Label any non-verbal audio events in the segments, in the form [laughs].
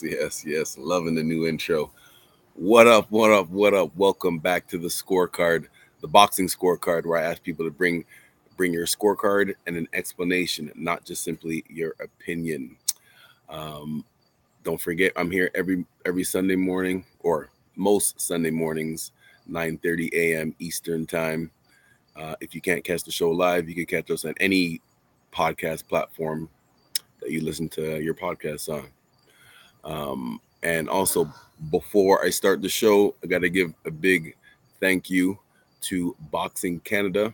Yes, yes, yes. Loving the new intro. What up, what up, what up? Welcome back to the scorecard, the boxing scorecard, where I ask people to bring bring your scorecard and an explanation, not just simply your opinion. Um, don't forget, I'm here every every Sunday morning, or most Sunday mornings, 9 30 a.m. Eastern time. Uh, if you can't catch the show live, you can catch us on any podcast platform that you listen to your podcasts on. Um, and also, before I start the show, I got to give a big thank you to Boxing Canada,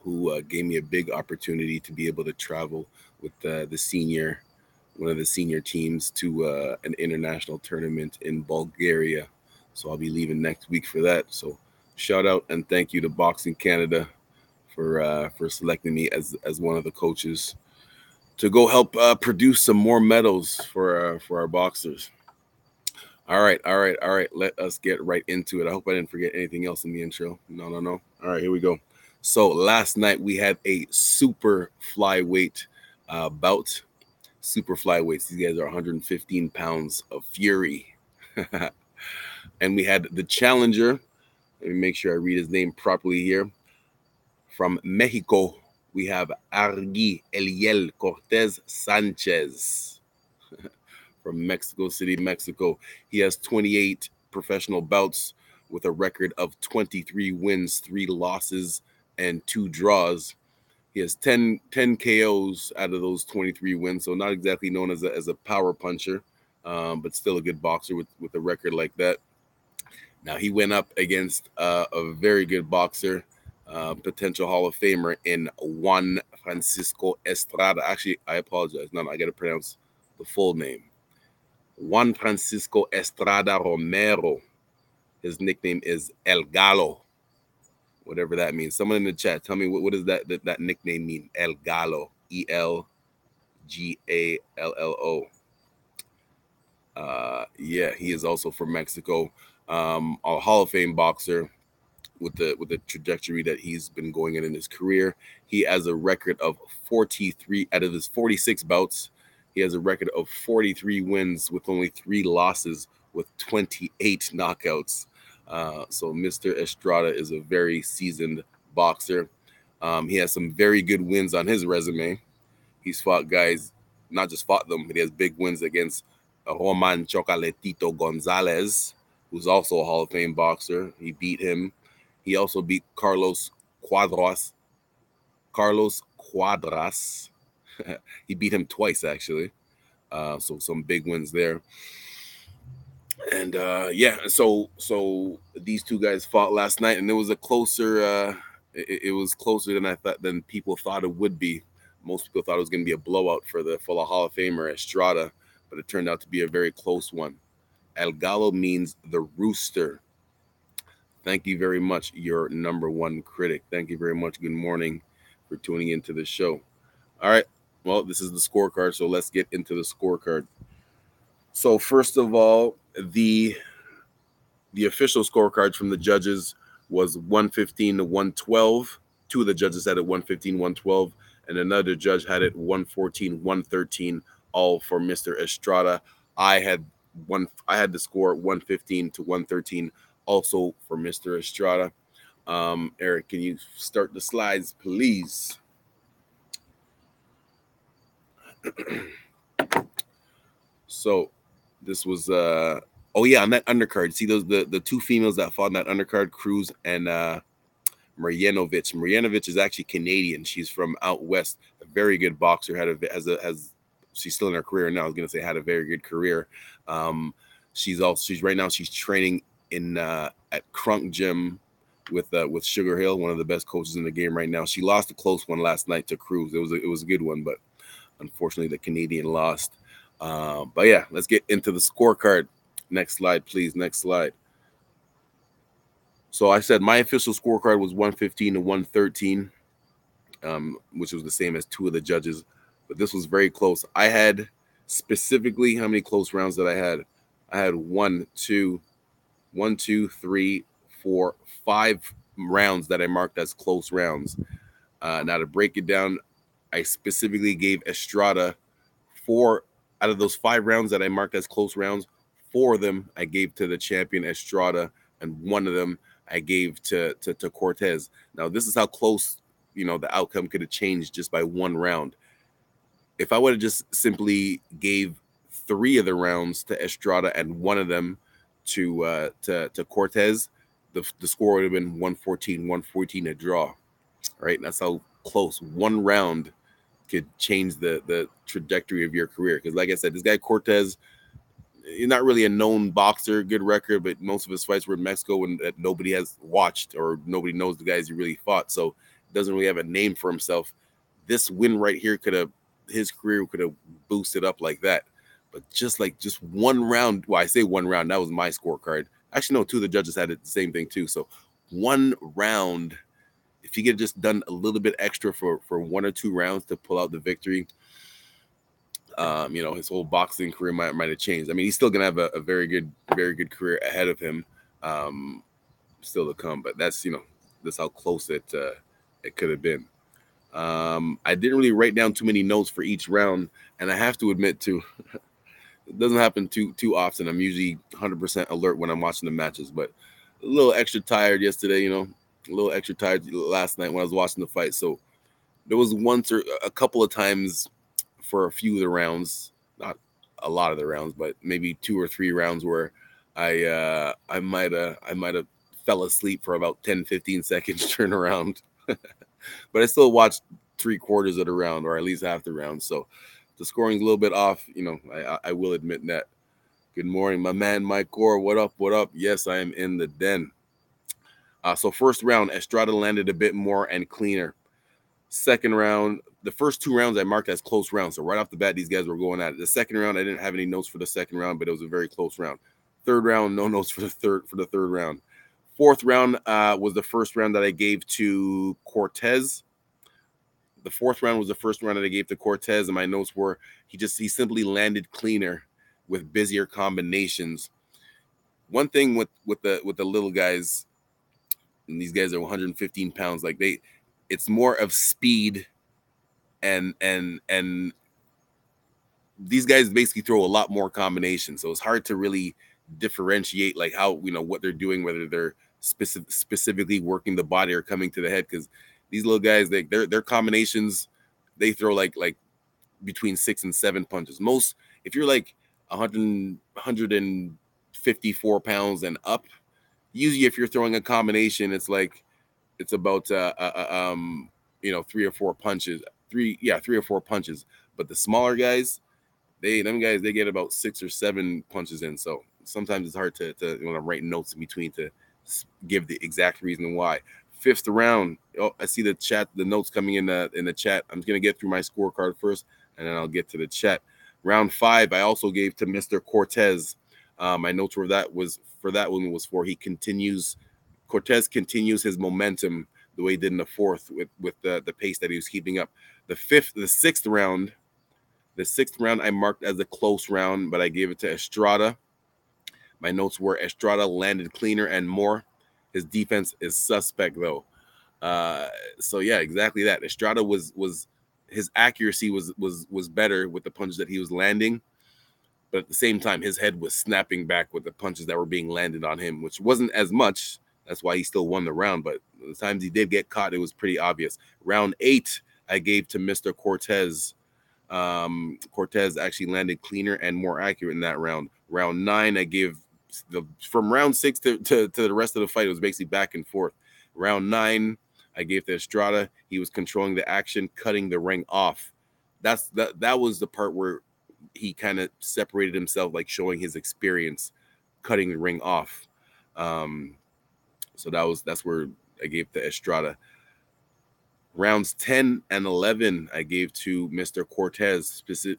who uh, gave me a big opportunity to be able to travel with uh, the senior, one of the senior teams to uh, an international tournament in Bulgaria. So I'll be leaving next week for that. So shout out and thank you to Boxing Canada for uh, for selecting me as as one of the coaches to go help uh, produce some more medals for uh, for our boxers. All right, all right, all right. Let us get right into it. I hope I didn't forget anything else in the intro. No, no, no. All right, here we go. So last night we had a super flyweight uh, bout. Super flyweights. These guys are 115 pounds of fury. [laughs] and we had the challenger. Let me make sure I read his name properly here. From Mexico, we have Argi Eliel Cortez Sanchez [laughs] from Mexico City, Mexico. He has 28 professional bouts with a record of 23 wins, three losses, and two draws. He has 10, 10 KOs out of those 23 wins, so not exactly known as a, as a power puncher, um, but still a good boxer with, with a record like that. Now, he went up against uh, a very good boxer uh, potential Hall of Famer in Juan Francisco Estrada. Actually, I apologize. No, no I got to pronounce the full name. Juan Francisco Estrada Romero. His nickname is El Gallo, whatever that means. Someone in the chat, tell me what, what does that, that that nickname mean? El Gallo, E L G A L L O. Uh, yeah, he is also from Mexico. Um, a Hall of Fame boxer with the with the trajectory that he's been going in in his career. He has a record of 43 out of his 46 bouts. He has a record of 43 wins with only three losses with 28 knockouts. Uh, so Mr. Estrada is a very seasoned boxer. Um, he has some very good wins on his resume. He's fought guys, not just fought them, but he has big wins against Roman Chocolatito Gonzalez, who's also a Hall of Fame boxer. He beat him. He also beat Carlos Cuadras. Carlos Cuadras. [laughs] he beat him twice, actually. Uh, so some big wins there. And uh, yeah, so so these two guys fought last night, and it was a closer. Uh, it, it was closer than I thought than people thought it would be. Most people thought it was going to be a blowout for the for the Hall of Famer Estrada, but it turned out to be a very close one. El Gallo means the rooster. Thank you very much, your number one critic. Thank you very much. Good morning for tuning into the show. All right. Well, this is the scorecard, so let's get into the scorecard. So, first of all, the the official scorecards from the judges was 115 to 112. Two of the judges had it 115, 112, and another judge had it 114, 113, all for Mr. Estrada. I had one I had the score 115 to 113 also for Mr. Estrada. Um, Eric, can you start the slides, please? [clears throat] so this was uh oh yeah, on that undercard. See those the, the two females that fought on that undercard, Cruz and uh Mrdjenovich. Mrdjenovich is actually Canadian. She's from out west. A very good boxer. Had a has a has she's still in her career now. I was gonna say had a very good career. Um, she's also she's right now she's training in uh, at Kronk Gym with uh, with Sugar Hill, one of the best coaches in the game right now. She lost a close one last night to Cruz. It was a, it was a good one, but unfortunately the Canadian lost. Uh, but yeah, let's get into the scorecard. Next slide, please. Next slide. So I said my official scorecard was 115 to 113, um, which was the same as two of the judges, but this was very close. I had specifically how many close rounds that I had? I had one, two, one, two, three, four, five rounds that I marked as close rounds. Uh, now to break it down, I specifically gave Estrada four out of those five rounds that I marked as close rounds, four of them I gave to the champion Estrada, and one of them I gave to to, to Cortez. Now this is how close you know the outcome could have changed just by one round. If I would have just simply gave three of the rounds to Estrada and one of them to uh, to to Cortez, the, the score would have been 114, 114 a draw. Right? That's how close one round could change the the trajectory of your career. Because like I said, this guy Cortez, he's not really a known boxer, good record, but most of his fights were in Mexico and that nobody has watched or nobody knows the guys he really fought. So doesn't really have a name for himself. This win right here could have his career could have boosted up like that. But just like just one round, well, I say one round, that was my scorecard. Actually, no, two of the judges had it the same thing too. So one round, if he could have just done a little bit extra for for one or two rounds to pull out the victory, um, you know, his whole boxing career might might have changed. I mean, he's still gonna have a, a very good, very good career ahead of him, um, still to come. But that's you know, that's how close it uh, it could have been. Um, I didn't really write down too many notes for each round, and I have to admit too, [laughs] it doesn't happen too too often. I'm usually 100% alert when I'm watching the matches, but a little extra tired yesterday. You know, a little extra tired last night when I was watching the fight. So there was once or a couple of times for a few of the rounds, not a lot of the rounds, but maybe two or three rounds where I uh I might have I might have fell asleep for about 10 15 seconds [laughs] turn around [laughs] but I still watched three quarters of the round, or at least half the round. So the scoring's a little bit off. You know, I, I will admit that. Good morning, my man, Mike Gore. What up? What up? Yes, I am in the den. Uh, so first round, Estrada landed a bit more and cleaner. Second round, the first two rounds I marked as close rounds. So right off the bat, these guys were going at it. The second round, I didn't have any notes for the second round, but it was a very close round. Third round, no [laughs] notes for the third for the third round. Fourth round uh, was the first round that I gave to Cortez. The fourth round was the first round that I gave to Cortez, and my notes were he just he simply landed cleaner with busier combinations. One thing with with the with the little guys, and these guys are 115 pounds, like they, it's more of speed, and and and these guys basically throw a lot more combinations, so it's hard to really differentiate like how you know what they're doing, whether they're specific, specifically working the body or coming to the head because these little guys they their their combinations they throw like like between six and seven punches. Most if you're like 100 154 pounds and up, usually if you're throwing a combination, it's like it's about uh, uh, uh, um you know three or four punches, three yeah three or four punches. But the smaller guys, they them guys they get about six or seven punches in. So sometimes it's hard to to when I'm writing notes in between to give the exact reason why. Fifth round. Oh, I see the chat, the notes coming in the in the chat. I'm gonna get through my scorecard first, and then I'll get to the chat. Round five, I also gave to Mr. Cortez. Uh, my notes were that was for that one was for he continues. Cortez continues his momentum the way he did in the fourth with with the the pace that he was keeping up. The fifth, the sixth round, the sixth round I marked as a close round, but I gave it to Estrada. My notes were Estrada landed cleaner and more. His defense is suspect though. Uh, so yeah, exactly that. Estrada was was his accuracy was was was better with the punches that he was landing, but at the same time, his head was snapping back with the punches that were being landed on him, which wasn't as much. That's why he still won the round. But the times he did get caught, it was pretty obvious. Round eight, I gave to Mr. Cortez. Um, Cortez actually landed cleaner and more accurate in that round. Round nine, I gave the from round six to, to, to the rest of the fight, it was basically back and forth. Round nine, I gave to Estrada. He was controlling the action, cutting the ring off. That's that that was the part where he kind of separated himself, like showing his experience, cutting the ring off. Um, so that was that's where I gave to Estrada. Rounds 10 and 11, I gave to Mr. Cortez,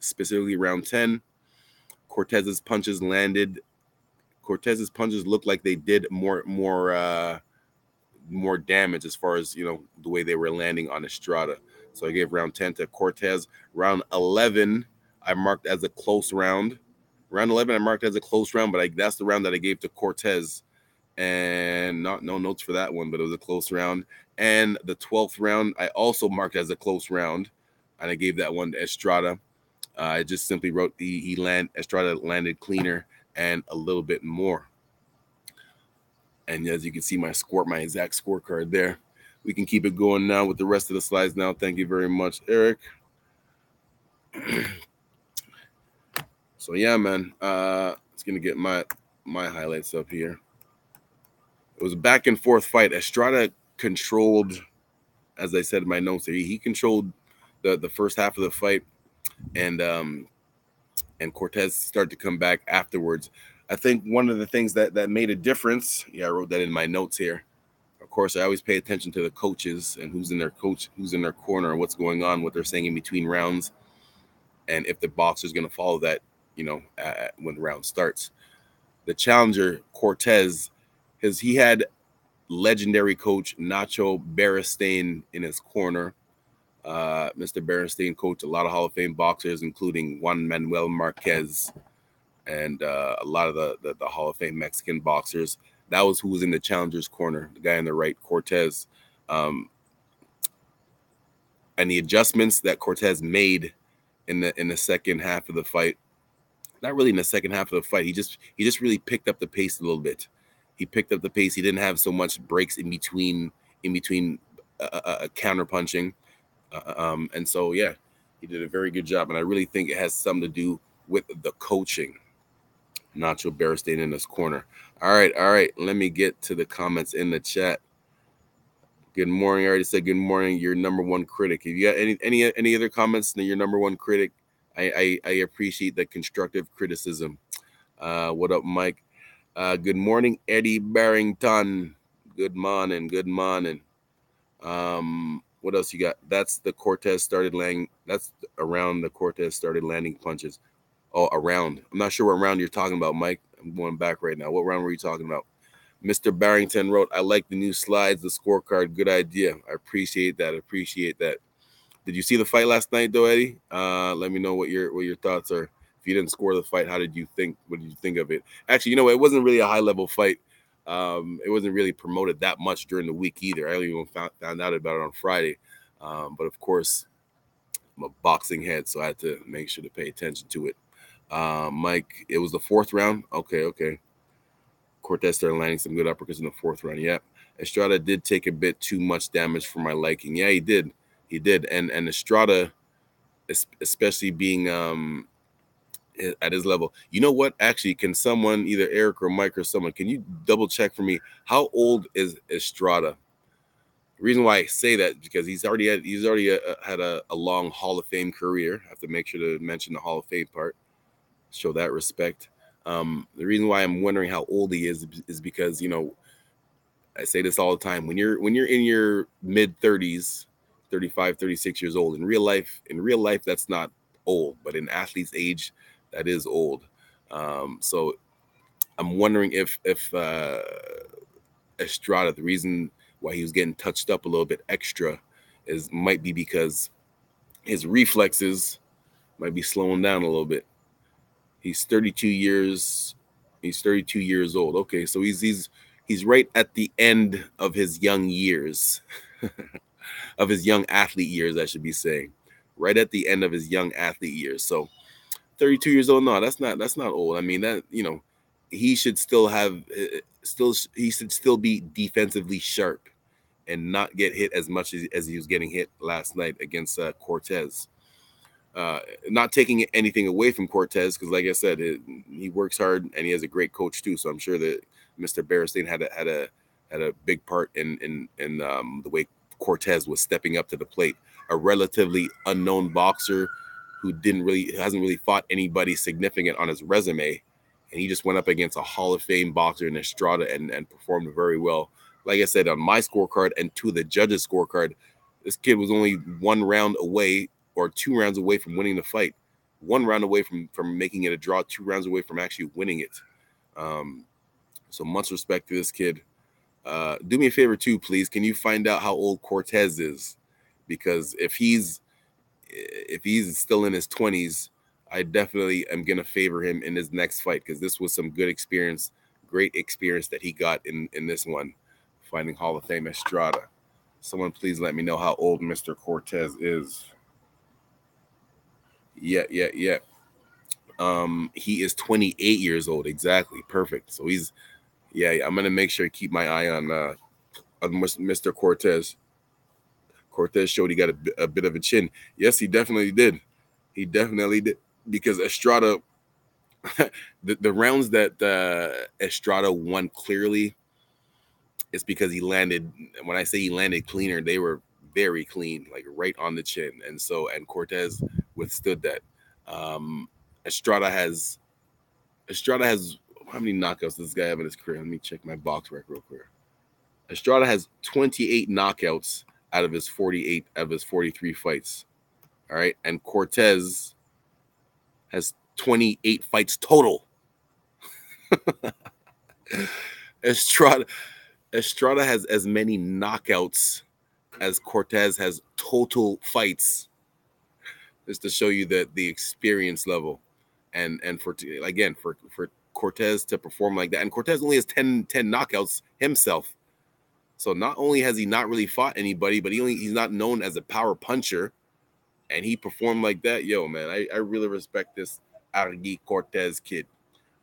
specifically round 10. Cortez's punches landed Cortez's punches looked like they did more more uh more damage as far as you know the way they were landing on Estrada. So I gave round 10 to Cortez. Round 11, I marked as a close round. Round 11, I marked as a close round, but I, that's the round that I gave to Cortez. And not no notes for that one, but it was a close round. And the 12th round, I also marked as a close round, and I gave that one to Estrada. Uh, I just simply wrote he, he land Estrada landed cleaner and a little bit more. And as you can see, my score, my exact scorecard there. We can keep it going now with the rest of the slides now. Thank you very much, Eric. [clears throat] so yeah, man. Uh it's gonna get my my highlights up here. It was a back and forth fight. Estrada controlled, as I said in my notes here, he controlled the, the first half of the fight and um and Cortez started to come back afterwards. I think one of the things that that made a difference, yeah, I wrote that in my notes here. Of course, I always pay attention to the coaches and who's in their coach, who's in their corner, and what's going on, what they're saying in between rounds, and if the boxer's going to follow that, you know, uh, when the round starts. The challenger Cortez, his he had legendary coach Nacho Beristain in his corner. Uh, Mr. Beristain coached a lot of Hall of Fame boxers, including Juan Manuel Marquez and uh, a lot of the, the, the Hall of Fame Mexican boxers. That was who was in the challenger's corner, the guy on the right, Cortez. Um, and the adjustments that Cortez made in the in the second half of the fight, not really in the second half of the fight, he just he just really picked up the pace a little bit. He picked up the pace. He didn't have so much breaks in between in between uh, uh, uh counter punching, um, and so yeah, he did a very good job. And I really think it has something to do with the coaching. Nacho Beristain in his corner. All right, all right. Let me get to the comments in the chat. Good morning. I already said good morning. Your number one critic. If you got any any any other comments, your number one critic. I I, I appreciate the constructive criticism. Uh, what up, Mike? Uh, good morning, Eddie Barrington. Good morning. Good morning. Um, what else you got? That's the Cortez started landing. That's around the Cortez started landing punches. Oh, around. I'm not sure what round you're talking about, Mike. I'm going back right now. What round were you talking about? Mr. Barrington wrote, I like the new slides, the scorecard. Good idea. I appreciate that. Appreciate that. Did you see the fight last night, though, Eddie? Uh, let me know what your what your thoughts are. If you didn't score the fight, how did you think? What did you think of it? Actually, you know, it wasn't really a high level fight. Um, it wasn't really promoted that much during the week either. I only even found, found out about it on Friday. Um, but of course, I'm a boxing head, so I had to make sure to pay attention to it. Uh, Mike, it was the fourth round. Okay, okay. Cortez started landing some good uppercuts in the fourth round. Yep. Estrada did take a bit too much damage for my liking. Yeah, he did. He did. And and Estrada, especially being um at his level. You know what? Actually, can someone, either Eric or Mike or someone, can you double check for me how old is Estrada? The reason why I say that because he's already had he's already a, uh, had a, a long Hall of Fame career. I have to make sure to mention the Hall of Fame part show that respect. Um, the reason why I'm wondering how old he is is because you know I say this all the time when you're when you're in your mid 30s 35 36 years old in real life in real life that's not old but in athlete's age that is old um, so I'm wondering if if uh, Estrada the reason why he was getting touched up a little bit extra is might be because his reflexes might be slowing down a little bit He's 32 years. He's 32 years old. Okay, so he's he's he's right at the end of his young years, [laughs] of his young athlete years, I should be saying, right at the end of his young athlete years. So, 32 years old. No, that's not that's not old. I mean that you know, he should still have uh, still he should still be defensively sharp and not get hit as much as, as he was getting hit last night against uh, Cortez. Uh, not taking anything away from Cortez because, like I said, it, he works hard and he has a great coach too. So I'm sure that Mr. Beristain had a had a had a big part in in in um, the way Cortez was stepping up to the plate. A relatively unknown boxer who didn't really hasn't really fought anybody significant on his resume, and he just went up against a Hall of Fame boxer in Estrada and and performed very well. Like I said, on my scorecard and to the judges' scorecard, this kid was only one round away or two rounds away from winning the fight, one round away from from making it a draw, two rounds away from actually winning it. Um, so much respect to this kid. Uh, do me a favor too, please. Can you find out how old Cortez is? Because if he's if he's still in his twenties, I definitely am gonna favor him in his next fight because this was some good experience, great experience that he got in in this one, fighting Hall of Fame Estrada. Someone please let me know how old Mr. Cortez is. Yeah, yeah, yeah. Um, he is 28 years old. Exactly. Perfect. So he's yeah, I'm gonna make sure to keep my eye on uh on Mr. Cortez. Cortez showed he got a, a bit of a chin. Yes, he definitely did. He definitely did because Estrada, [laughs] the, the rounds that uh, Estrada won clearly, is because he landed. When I say he landed cleaner, they were very clean, like right on the chin, and so and Cortez withstood that. Um, Estrada has Estrada has how many knockouts does this guy have in his career? Let me check my box record real quick. Estrada has 28 knockouts out of his 48 of his 43 fights. All right. And Cortez has 28 fights total. [laughs] Estrada Estrada has as many knockouts as Cortez has total fights. Just to show you that the experience level and and for again for for Cortez to perform like that and Cortez only has 10 10 knockouts himself so not only has he not really fought anybody, but he only he's not known as a power puncher, and he performed like that. Yo, man, I, I really respect this Argi Cortez kid.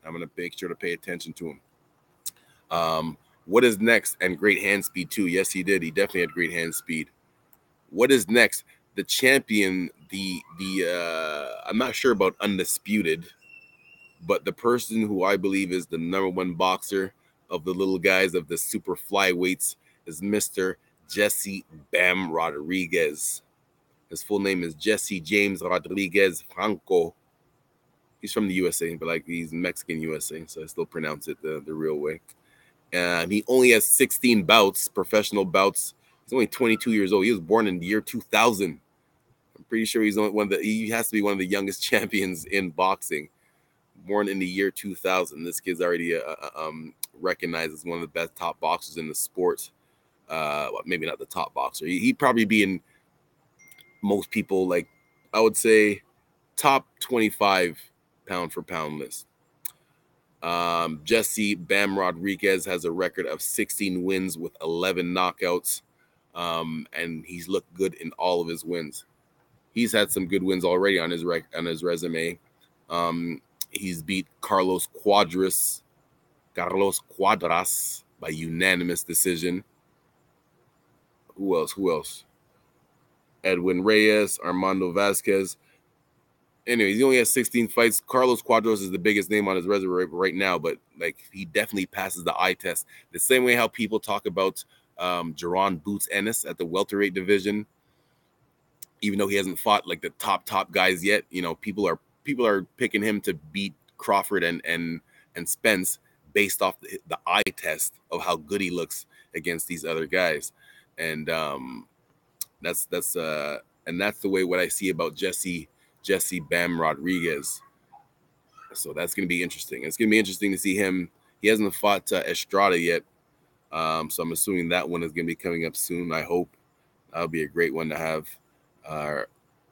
I'm gonna make sure to pay attention to him. Um, what is next? And great hand speed too. Yes, he did. He definitely had great hand speed. What is next? The champion, the the uh I'm not sure about undisputed, but the person who I believe is the number one boxer of the little guys of the super flyweights is Mr. Jesse Bam Rodriguez. His full name is Jesse James Rodriguez Franco. He's from the USA, but like he's Mexican USA, so I still pronounce it the, the real way. And he only has 16 bouts, professional bouts. He's only 22 years old. He was born in the year 2000. I'm pretty sure he's only one of the he has to be one of the youngest [laughs] champions in boxing. Born in the year 2000. This kid's already a, a um, recognized as one of the best top boxers in the sport uh well, maybe not the top boxer. He'd probably be in most people like I would say top 25 pound for pound list. Um, Jesse Bam Rodriguez has a record of 16 wins with 11 knockouts, um, and he's looked good in all of his wins. He's had some good wins already on his rec- on his resume. Um, he's beat Carlos Cuadras, Carlos Cuadras by unanimous decision who else? Who else? Edwin Reyes, Armando Vasquez. Anyways, he only has 16 fights. Carlos Cuadras is the biggest name on his resume right now, but like he definitely passes the eye test. The same way how people talk about um Jaron Boots Ennis at the welterweight division, even though he hasn't fought like the top top guys yet. You know, people are people are picking him to beat Crawford and and and Spence based off the, the eye test of how good he looks against these other guys and um, that's that's uh, and that's the way what I see about Jesse Jesse Bam Rodriguez. So that's gonna be interesting. It's gonna be interesting to see him. He hasn't fought uh, Estrada yet, um, so I'm assuming that one is gonna be coming up soon. I hope that'll be a great one to have. Uh,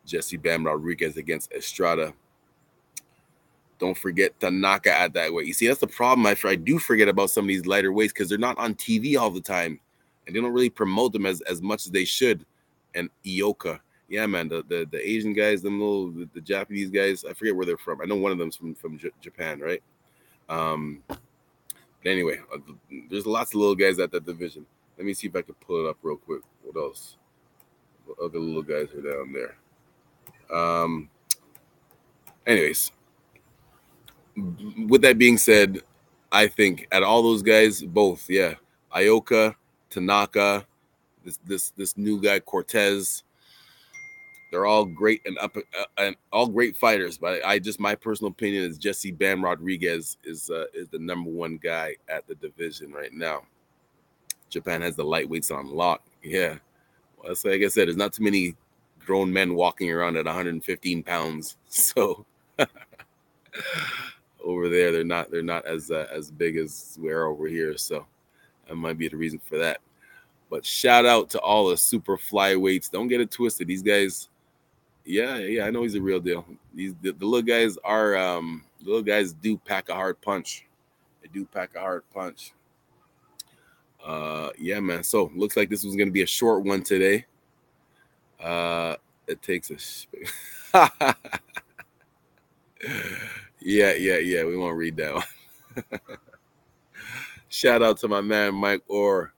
Jesse Bam Rodriguez against Estrada. Don't forget Tanaka at that weight. You see, that's the problem. I, I do forget about some of these lighter weights because they're not on TV all the time and they don't really promote them as, as much as they should. And Ioka, yeah, man, the, the, the Asian guys, them little the, the, Japanese guys, I forget where they're from. I know one of them's from from J- Japan, right? Um, but anyway, uh, there's lots of little guys at that division. Let me see if I can pull it up real quick. What else? What other little guys are down there? Um. Anyways, with that being said, I think at all those guys, both, yeah, Ioka Tanaka, this this this new guy Cortez. They're all great and up uh, and all great fighters, but I just my personal opinion is Jesse Bam Rodriguez is uh, is the number one guy at the division right now. Japan has the lightweights on lock. Yeah, well, so like I said, there's not too many grown men walking around at 115 pounds. [laughs] So [laughs] over there, they're not they're not as uh, as big as we're over here. So that might be the reason for that. But shout out to all the super flyweights. Don't get it twisted. These guys, yeah, yeah, I know he's a real deal. These the, the little guys are um the little guys do pack a hard punch. They do pack a hard punch. Uh yeah, man. So looks like this was gonna be a short one today. Uh it takes a [laughs] yeah, yeah, yeah. We won't read that one. [laughs] Shout out to my man Mike Orr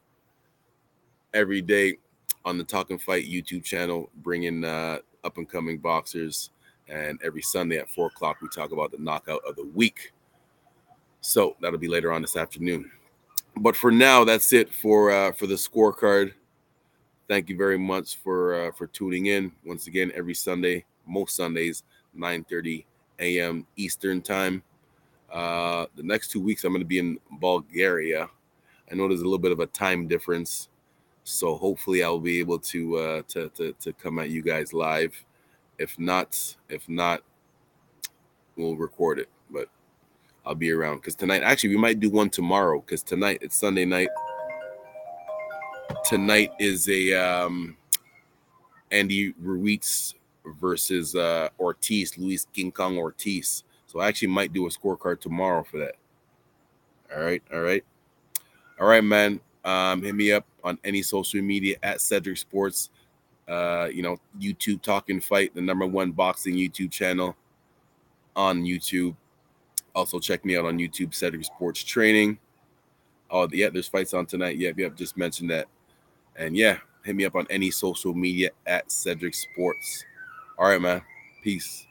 every day on the Talking Fight YouTube channel, bringing uh, up and coming boxers. And every Sunday at four o'clock, we talk about the knockout of the week. So that'll be later on this afternoon. But for now, that's it for uh, for the scorecard. Thank you very much for uh, for tuning in once again every Sunday, most Sundays, 9 30 a.m. Eastern time. Uh, the next two weeks, I'm going to be in Bulgaria. I know there's a little bit of a time difference, so hopefully I'll be able to uh, to, to to come at you guys live. If not, if not, we'll record it. But I'll be around because tonight, actually, we might do one tomorrow because tonight it's Sunday night. Tonight is a um, Andy Ruiz versus uh, Ortiz, Luis King Kong Ortiz. So I actually might do a scorecard tomorrow for that. All right, all right, all right, man. Um, hit me up on any social media at Cedric Sports. Uh, you know, YouTube Talking Fight, the number one boxing YouTube channel on YouTube. Also, check me out on YouTube, Cedric Sports Training. Oh, yeah, there's fights on tonight. Yep, yep, just mentioned that. And yeah, hit me up on any social media at Cedric Sports. All right, man. Peace.